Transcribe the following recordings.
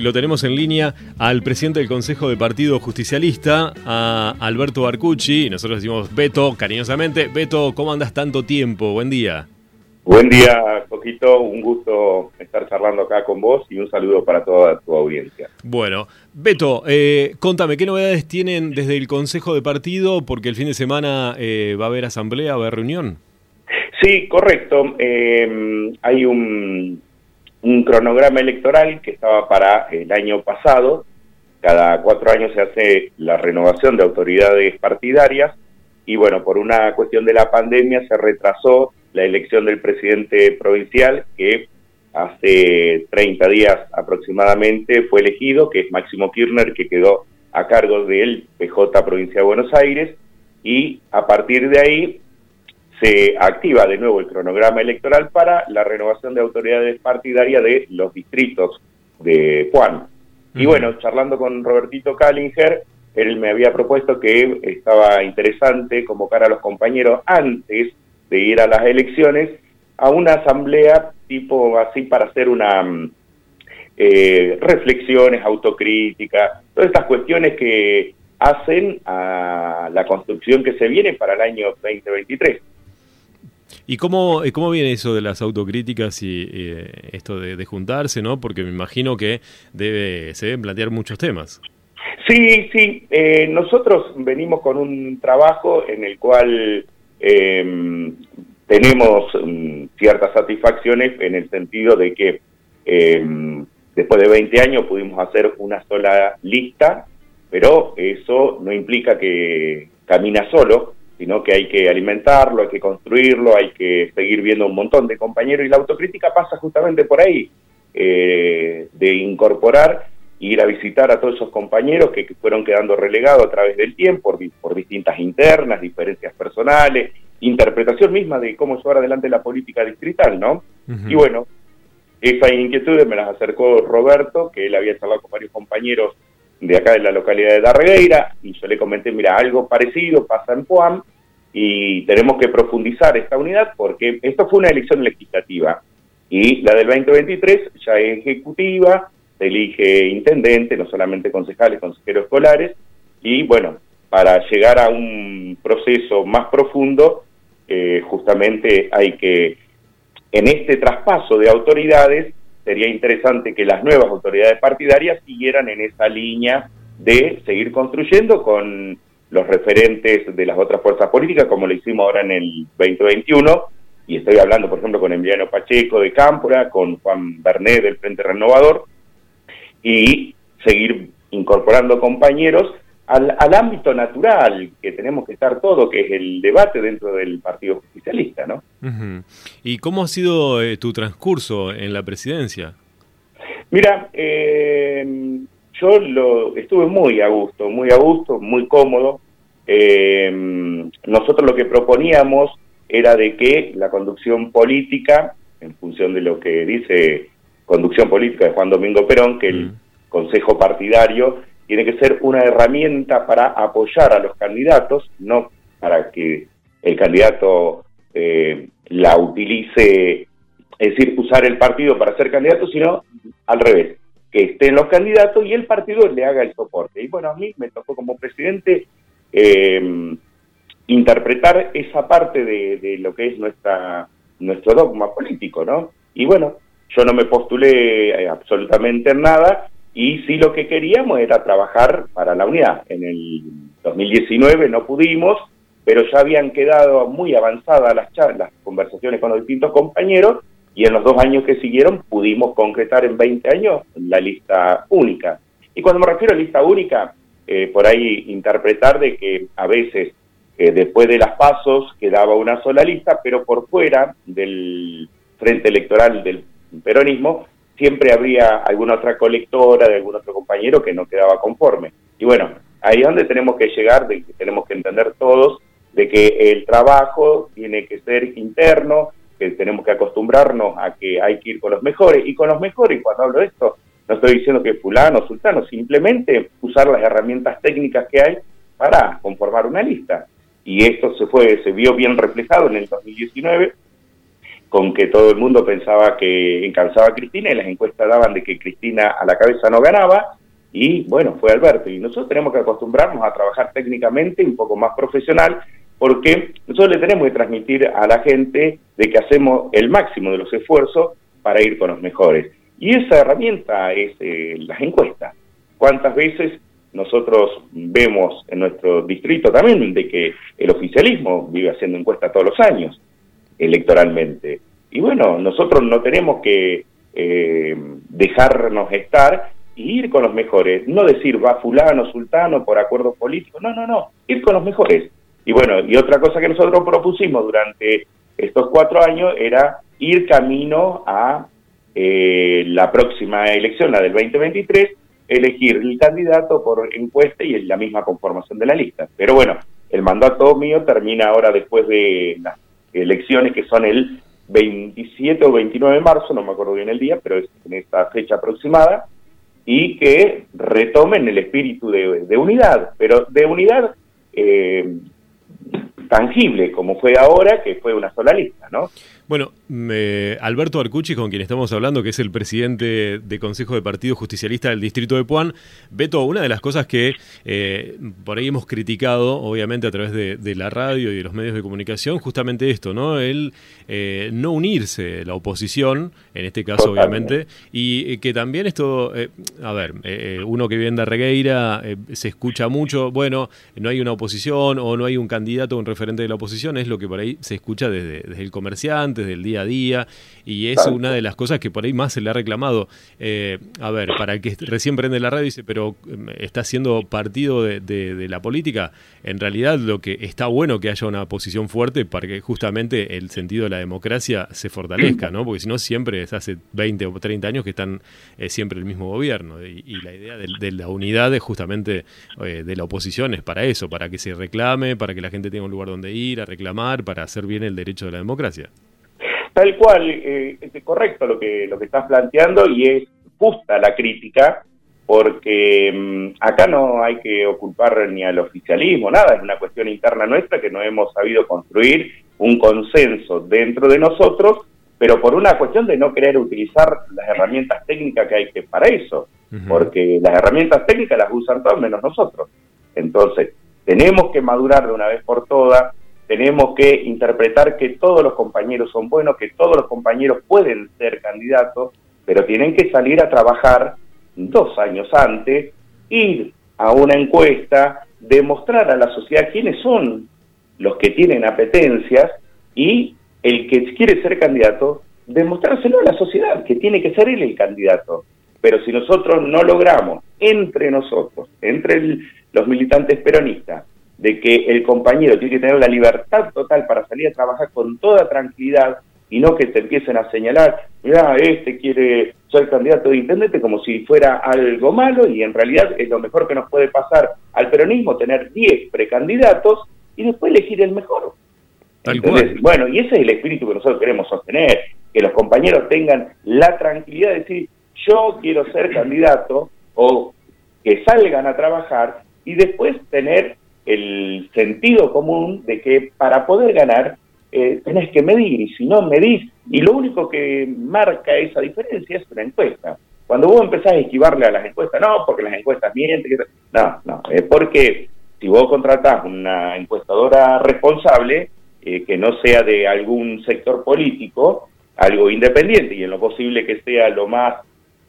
Lo tenemos en línea al presidente del Consejo de Partido Justicialista, a Alberto Barcucci, y nosotros decimos Beto cariñosamente. Beto, ¿cómo andas tanto tiempo? Buen día. Buen día, Coquito. Un gusto estar charlando acá con vos y un saludo para toda tu audiencia. Bueno, Beto, eh, contame, ¿qué novedades tienen desde el Consejo de Partido? Porque el fin de semana eh, va a haber asamblea, va a haber reunión. Sí, correcto. Eh, hay un, un cronograma electoral que estaba para el año pasado. Cada cuatro años se hace la renovación de autoridades partidarias y bueno, por una cuestión de la pandemia se retrasó la elección del presidente provincial que hace 30 días aproximadamente fue elegido, que es Máximo Kirchner, que quedó a cargo del PJ Provincia de Buenos Aires y a partir de ahí se activa de nuevo el cronograma electoral para la renovación de autoridades partidarias de los distritos de Juan. Y bueno, charlando con Robertito Kallinger, él me había propuesto que estaba interesante convocar a los compañeros antes de ir a las elecciones a una asamblea tipo así para hacer una mm, eh, reflexiones, autocrítica, todas estas cuestiones que hacen a la construcción que se viene para el año 2023. ¿Y cómo, cómo viene eso de las autocríticas y eh, esto de, juntarse, no? Porque me imagino que debe, se deben plantear muchos temas. Sí, sí. Eh, nosotros venimos con un trabajo en el cual em, tenemos mm, ciertas satisfacciones en el sentido de que em, después de 20 años pudimos hacer una sola lista, pero eso no implica que camina solo, sino que hay que alimentarlo, hay que construirlo, hay que seguir viendo un montón de compañeros y la autocrítica pasa justamente por ahí, eh, de incorporar ir a visitar a todos esos compañeros que, fueron quedando relegados a través del tiempo por, distintas internas, diferencias personales, interpretación misma de cómo llevar adelante la política distrital, ¿no? Y bueno, esas inquietudes me las acercó Roberto, que él había charlado con varios compañeros de acá de la localidad de Darregueira, y yo le comenté, mira, algo parecido pasa en Puam, y tenemos que profundizar esta unidad porque esto fue una elección legislativa, y la del 2023 ya es ejecutiva, se elige intendente, no solamente concejales, consejeros escolares, y bueno, para llegar a un proceso más profundo, eh, justamente hay que, en este traspaso de autoridades, sería interesante que las nuevas autoridades partidarias siguieran en esa línea de seguir construyendo con los referentes de las otras fuerzas políticas, como lo hicimos ahora en el 2021, y estoy hablando, por ejemplo, con Emiliano Pacheco de Cámpora, con Juan Bernet del Frente Renovador, y seguir incorporando compañeros al, ámbito natural que tenemos que estar todo, que es el debate dentro del Partido Oficialista, ¿no? ¿Y cómo ha sido eh, tu transcurso en la presidencia? Mira, eh, yo lo estuve muy a gusto, muy a gusto, muy cómodo. Eh, nosotros lo que proponíamos era de que la conducción política, en función de lo que dice conducción política de Juan Domingo Perón, que el Consejo Partidario tiene que ser una herramienta para apoyar a los candidatos, no para que el candidato eh, la utilice, es decir, usar el partido para ser candidato, sino al revés, estén los candidatos y el partido le haga el soporte. Y bueno, a mí me tocó como presidente eh, interpretar esa parte de, lo que es nuestra nuestro dogma político, ¿no? Y bueno, yo no me postulé eh, absolutamente en nada, y sí lo que queríamos era trabajar para la unidad. En el 2019 no pudimos, pero ya habían quedado muy avanzadas las charlas, las conversaciones con los distintos compañeros, y en los dos años que siguieron pudimos concretar en 20 años la lista única. Y cuando me refiero a lista única, eh, por ahí interpretar de que a veces eh, después de las pasos quedaba una sola lista, pero por fuera del frente electoral del peronismo siempre habría alguna otra colectora de algún otro compañero que no quedaba conforme. Y bueno, ahí es donde tenemos que llegar, de que tenemos que entender todos de que el trabajo tiene que ser interno, que tenemos que acostumbrarnos a que hay que ir con los mejores. Y con los mejores, cuando hablo de esto, no estoy diciendo que fulano, sultano, simplemente usar las herramientas técnicas que hay para conformar una lista. Y esto se fue, se vio bien reflejado en el 2019 con que todo el mundo pensaba que encansaba a Cristina y las encuestas daban de que Cristina a la cabeza no ganaba y bueno, fue Alberto. Y nosotros tenemos que acostumbrarnos a trabajar técnicamente un poco más profesional porque nosotros le tenemos que transmitir a la gente de que hacemos el máximo de los esfuerzos para ir con los mejores. Y esa herramienta es eh, las encuestas. ¿Cuántas veces nosotros vemos en nuestro distrito también de que el oficialismo vive haciendo encuestas todos los años electoralmente? Y bueno, nosotros no tenemos que eh, dejarnos estar y ir con los mejores. No decir va fulano, sultano por acuerdos políticos. No, no, no. Ir con los mejores. Y bueno, y otra cosa que nosotros propusimos durante estos cuatro años era ir camino a eh, la próxima elección, la del 2023, elegir el candidato por encuesta y en la misma conformación de la lista. Pero bueno, el mandato mío termina ahora después de las elecciones que son el 27 o 29 de marzo, no me acuerdo bien el día, pero es en esta fecha aproximada, y que retomen el espíritu de, unidad, pero de unidad eh, tangible, como fue ahora, que fue una sola lista, ¿no? Bueno, Alberto Arcucci, con quien estamos hablando, que es el presidente de Consejo de Partido Justicialista del Distrito de Puan. Beto, una de las cosas que eh, por ahí hemos criticado, obviamente a través de, la radio y de los medios de comunicación, justamente esto, ¿no? El eh, no unirse, la oposición, en este caso obviamente, y que también esto, eh, a ver, uno que vive en Darregueira se escucha mucho, bueno, no hay una oposición o no hay un candidato, un referente de la oposición, es lo que por ahí se escucha desde, desde el comerciante del día a día, y es una de las cosas que por ahí más se le ha reclamado. Eh, a ver, para el que recién prende la radio dice, pero em, está siendo partido de, la política, en realidad lo que está bueno que haya una posición fuerte para que justamente el sentido de la democracia se fortalezca, ¿no? Porque si no, siempre es hace 20 o 30 años que están eh, siempre el mismo gobierno, y, la idea de, la unidad es justamente eh, de la oposición es para eso, para que se reclame, para que la gente tenga un lugar donde ir a reclamar, para hacer bien el derecho de la democracia. Tal cual, eh, es correcto lo que, lo que estás planteando y es justa la crítica, porque mm, acá no hay que ocupar ni al oficialismo, nada, es una cuestión interna nuestra que no hemos sabido construir un consenso dentro de nosotros, pero por una cuestión de no querer utilizar las herramientas técnicas que hay que para eso, porque las herramientas técnicas las usan todos menos nosotros. Entonces, tenemos que madurar de una vez por todas, tenemos que interpretar que todos los compañeros son buenos, que todos los compañeros pueden ser candidatos, pero tienen que salir a trabajar dos años antes, ir a una encuesta, demostrar a la sociedad quiénes son los que tienen apetencias y el que quiere ser candidato, demostrárselo a la sociedad, que tiene que ser él el candidato. Pero si nosotros no logramos entre nosotros, entre los militantes peronistas, de que el compañero tiene que tener la libertad total para salir a trabajar con toda tranquilidad y no que te empiecen a señalar, mira, este quiere ser candidato de intendente como si fuera algo malo y en realidad es lo mejor que nos puede pasar al peronismo, tener 10 precandidatos y después elegir el mejor. Entonces, bueno, y ese es el espíritu que nosotros queremos sostener, que los compañeros tengan la tranquilidad de decir, yo quiero ser candidato o que salgan a trabajar y después tener el sentido común de que para poder ganar eh, tenés que medir y si no medís, y lo único que marca esa diferencia es una encuesta. Cuando vos empezás a esquivarle a las encuestas, no, porque las encuestas mienten, no, no, es porque si vos contratás una encuestadora responsable, eh, que no sea de algún sector político, algo independiente y en lo posible que sea lo más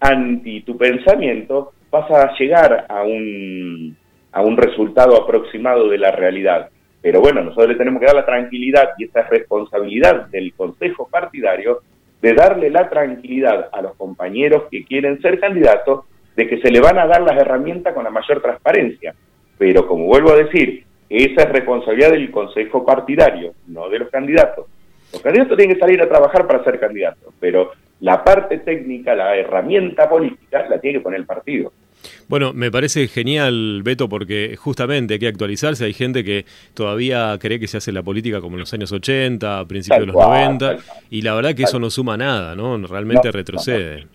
anti tu pensamiento, vas a llegar a un a un resultado aproximado de la realidad. Pero bueno, nosotros le tenemos que dar la tranquilidad y esa es responsabilidad del Consejo Partidario de darle la tranquilidad a los compañeros que quieren ser candidatos de que se le van a dar las herramientas con la mayor transparencia. Pero como vuelvo a decir, esa es responsabilidad del Consejo Partidario, no de los candidatos. Los candidatos tienen que salir a trabajar para ser candidatos, pero la parte técnica, la herramienta política, la tiene que poner el partido. Bueno, me parece genial, Beto, porque justamente hay que actualizarse. Hay gente que todavía cree que se hace la política como en los años 80, a principios de los 90, y la verdad que eso no suma nada, ¿no? Realmente retrocede.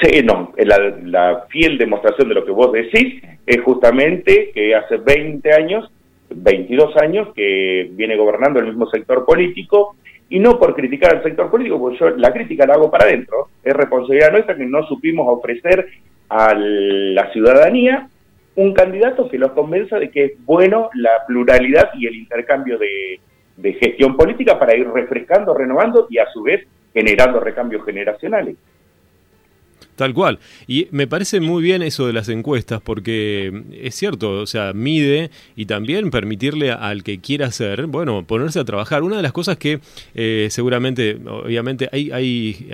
Sí, no, la, la, fiel demostración de lo que vos decís es justamente que hace 20 años, 22 años, que viene gobernando el mismo sector político y no por criticar al sector político, porque yo la crítica la hago para adentro, es responsabilidad nuestra que no supimos ofrecer a la ciudadanía un candidato que los convenza de que es bueno la pluralidad y el intercambio de, gestión política para ir refrescando, renovando y a su vez generando recambios generacionales. Tal cual. Y me parece muy bien eso de las encuestas porque es cierto, o sea, mide y también permitirle al que quiera hacer, bueno, ponerse a trabajar. Una de las cosas que eh, seguramente, obviamente, hay, hay,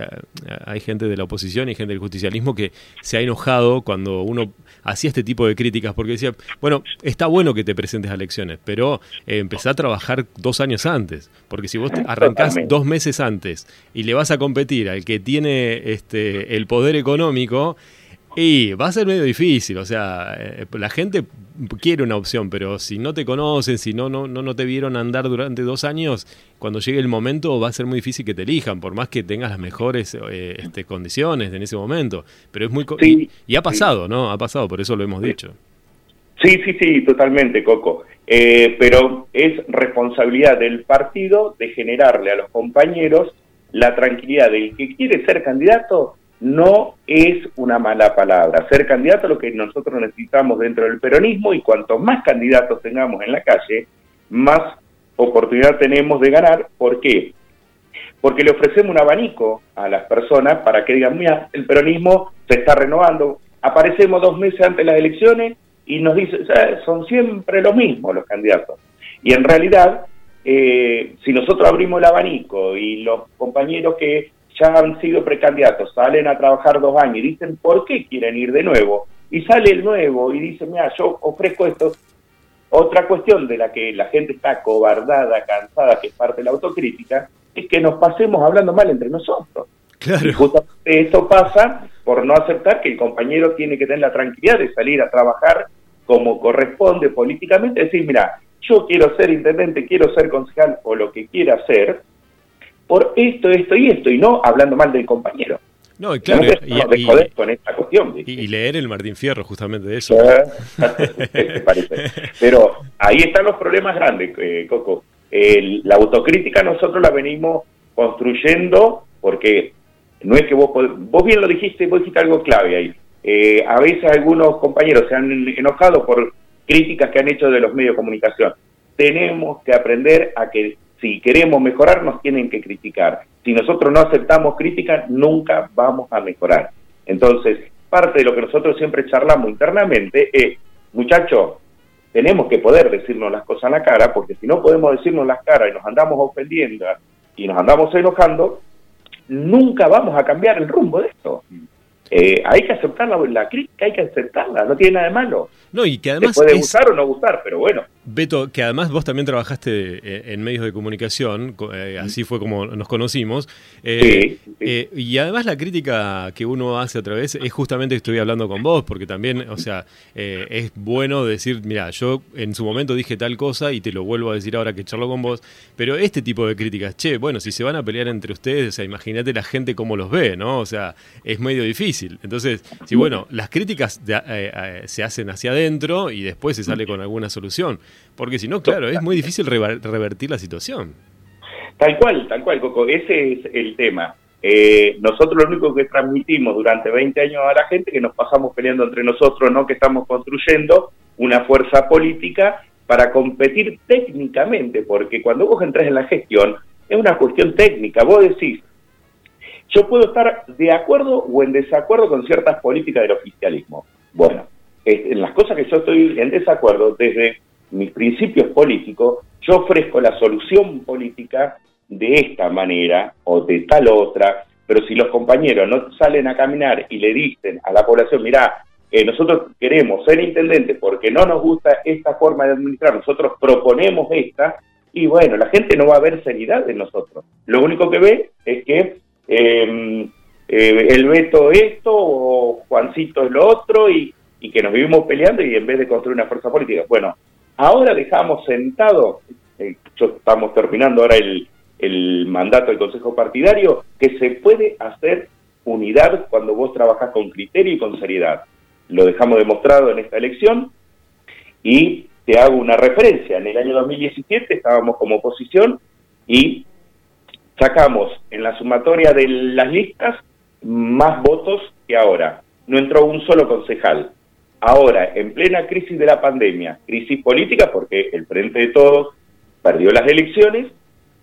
hay gente de la oposición y gente del justicialismo que se ha enojado cuando uno hacía este tipo de críticas porque decía, bueno, está bueno que te presentes a elecciones, pero eh, empezá a trabajar dos años antes, porque si vos arrancás dos meses antes y le vas a competir al que tiene este, el poder económico, económico. Y va a ser medio difícil, o sea, eh, la gente quiere una opción, pero si no te conocen, si no, no, no te vieron andar durante dos años, cuando llegue el momento va a ser muy difícil que te elijan, por más que tengas las mejores eh, este, condiciones en ese momento. Pero es muy... y, ha pasado, ¿no? Ha pasado, por eso lo hemos dicho. Sí, sí, sí, totalmente, Coco. Eh, pero es responsabilidad del partido de generarle a los compañeros la tranquilidad del que quiere ser candidato no es una mala palabra. Ser candidato es lo que nosotros necesitamos dentro del peronismo y cuanto más candidatos tengamos en la calle, más oportunidad tenemos de ganar. ¿Por qué? Porque le ofrecemos un abanico a las personas para que digan, mira, el peronismo se está renovando. Aparecemos dos meses antes de las elecciones y nos dicen, son siempre los mismos los candidatos. Y en realidad, eh, si nosotros abrimos el abanico y los compañeros que ya han sido precandidatos, salen a trabajar dos años y dicen por qué quieren ir de nuevo, y sale el nuevo y dice, mira, yo ofrezco esto. Otra cuestión de la que la gente está cobardada, cansada, que es parte de la autocrítica, es que nos pasemos hablando mal entre nosotros. Claro. Y justamente eso pasa por no aceptar que el compañero tiene que tener la tranquilidad de salir a trabajar como corresponde políticamente, decir, mira, yo quiero ser intendente, quiero ser concejal o lo que quiera ser, por esto, esto y esto, y no hablando mal del compañero. No, claro, y, con esta cuestión. Y, leer el Martín Fierro, justamente de eso. Pero ahí están los problemas grandes, eh, Coco. la autocrítica nosotros la venimos construyendo porque no es que vos, vos bien lo dijiste, vos dijiste algo clave ahí. Eh, a veces algunos compañeros se han enojado por críticas que han hecho de los medios de comunicación. Tenemos que aprender a que si queremos mejorar, nos tienen que criticar. Si nosotros no aceptamos críticas, nunca vamos a mejorar. Entonces, parte de lo que nosotros siempre charlamos internamente es, muchachos, tenemos que poder decirnos las cosas a la cara, porque si no podemos decirnos las caras y nos andamos ofendiendo y nos andamos enojando, nunca vamos a cambiar el rumbo de esto. Eh, hay que aceptarla, la crítica hay que aceptarla, no tiene nada de malo. No, y que además. puede gustar o no gustar, pero bueno. Beto, que además vos también trabajaste eh, en medios de comunicación, eh, así fue como nos conocimos. Eh, y además la crítica que uno hace a través es justamente que estoy hablando con vos, porque también, o sea, es bueno decir, mira, yo en su momento dije tal cosa y te lo vuelvo a decir ahora que charlo con vos, pero este tipo de críticas, che, bueno, si se van a pelear entre ustedes, o sea, imagínate la gente cómo los ve, ¿no? O sea, es medio difícil. Entonces, si bueno, las críticas se hacen hacia adentro y después se sale con alguna solución. Porque si no, claro, es muy difícil revertir la situación. Tal cual, tal cual, Coco. Ese es el tema. Eh, nosotros lo único que transmitimos durante 20 años a la gente que nos pasamos peleando entre nosotros, no que estamos construyendo una fuerza política para competir técnicamente, porque cuando vos entras en la gestión es una cuestión técnica. Vos decís, yo puedo estar de acuerdo o en desacuerdo con ciertas políticas del oficialismo. Bueno, en las cosas que yo estoy en desacuerdo, desde mis principios políticos, yo ofrezco la solución política de esta manera o de tal otra, pero si los compañeros no salen a caminar y le dicen a la población, mira, eh, nosotros queremos ser intendentes porque no nos gusta esta forma de administrar, nosotros proponemos esta, y bueno, la gente no va a ver seriedad en nosotros. Lo único que ve es que em, eh, el veto esto o Juancito es lo otro y, y que nos vivimos peleando y en vez de construir una fuerza política. Bueno, Ahora dejamos sentado, eh, estamos terminando ahora el, el mandato del Consejo Partidario, que se puede hacer unidad cuando vos trabajás con criterio y con seriedad. Lo dejamos demostrado en esta elección y te hago una referencia. En el año 2017 estábamos como oposición y sacamos en la sumatoria de las listas más votos que ahora. No entró un solo concejal. Ahora, en plena crisis de la pandemia, crisis política, porque el Frente de Todos perdió las elecciones,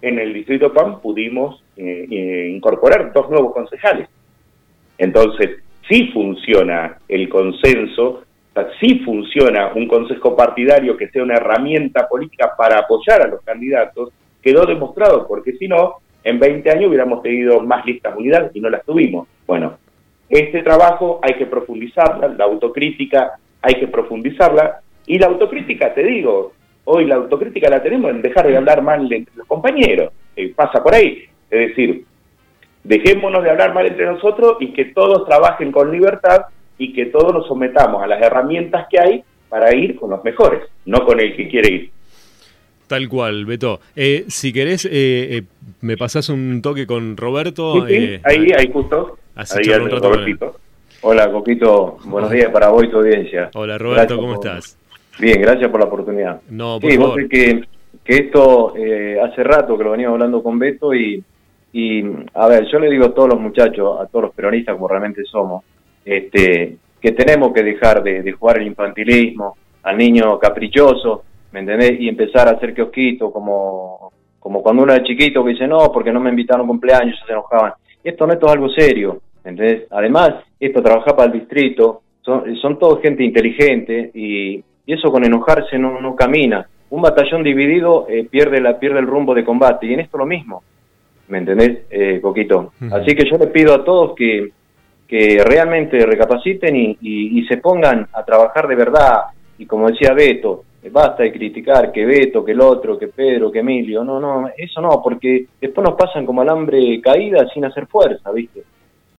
en el Distrito PAN pudimos eh, eh, incorporar dos nuevos concejales. Entonces, sí funciona el consenso, sí funciona un consejo partidario que sea una herramienta política para apoyar a los candidatos, quedó demostrado, porque si no, en 20 años hubiéramos tenido más listas unidades y no las tuvimos. Bueno, este trabajo hay que profundizarla, la autocrítica hay que profundizarla, y la autocrítica, te digo, hoy la autocrítica la tenemos en dejar de hablar mal entre los compañeros, eh, pasa por ahí, es decir, dejémonos de hablar mal entre nosotros y que todos trabajen con libertad y que todos nos sometamos a las herramientas que hay para ir con los mejores, no con el que quiere ir. Tal cual, Beto. Eh, si querés, eh, eh, me pasás un toque con Roberto. ahí, ahí justo. Así un rato Hola, Coquito. Buenos días para vos y tu audiencia. Hola, Roberto, ¿cómo estás? Bien, gracias por la oportunidad. No, por sí, vos que, que esto hace rato que lo veníamos hablando con Beto y, y, a ver, yo le digo a todos los muchachos, a todos los peronistas como realmente somos, este, que tenemos que dejar de, de jugar el infantilismo, al niño caprichoso, ¿me entendés? Y empezar a hacer kiosquitos como, como cuando uno era chiquito que dice, no, porque no me invitaron a cumpleaños, se enojaban. Esto no esto es algo serio, ¿entendés? Además, esto trabajar para el distrito, son, son todos gente inteligente y, eso con enojarse no, no camina. Un batallón dividido eh, pierde, la, pierde el rumbo de combate y en esto lo mismo, ¿me entendés, eh, Coquito? Así que yo le pido a todos que, que realmente recapaciten y, y se pongan a trabajar de verdad y como decía Beto, basta de criticar que Beto, que el otro, que Pedro, que Emilio, no, no, eso no, porque después nos pasan como alambre caída sin hacer fuerza, ¿viste?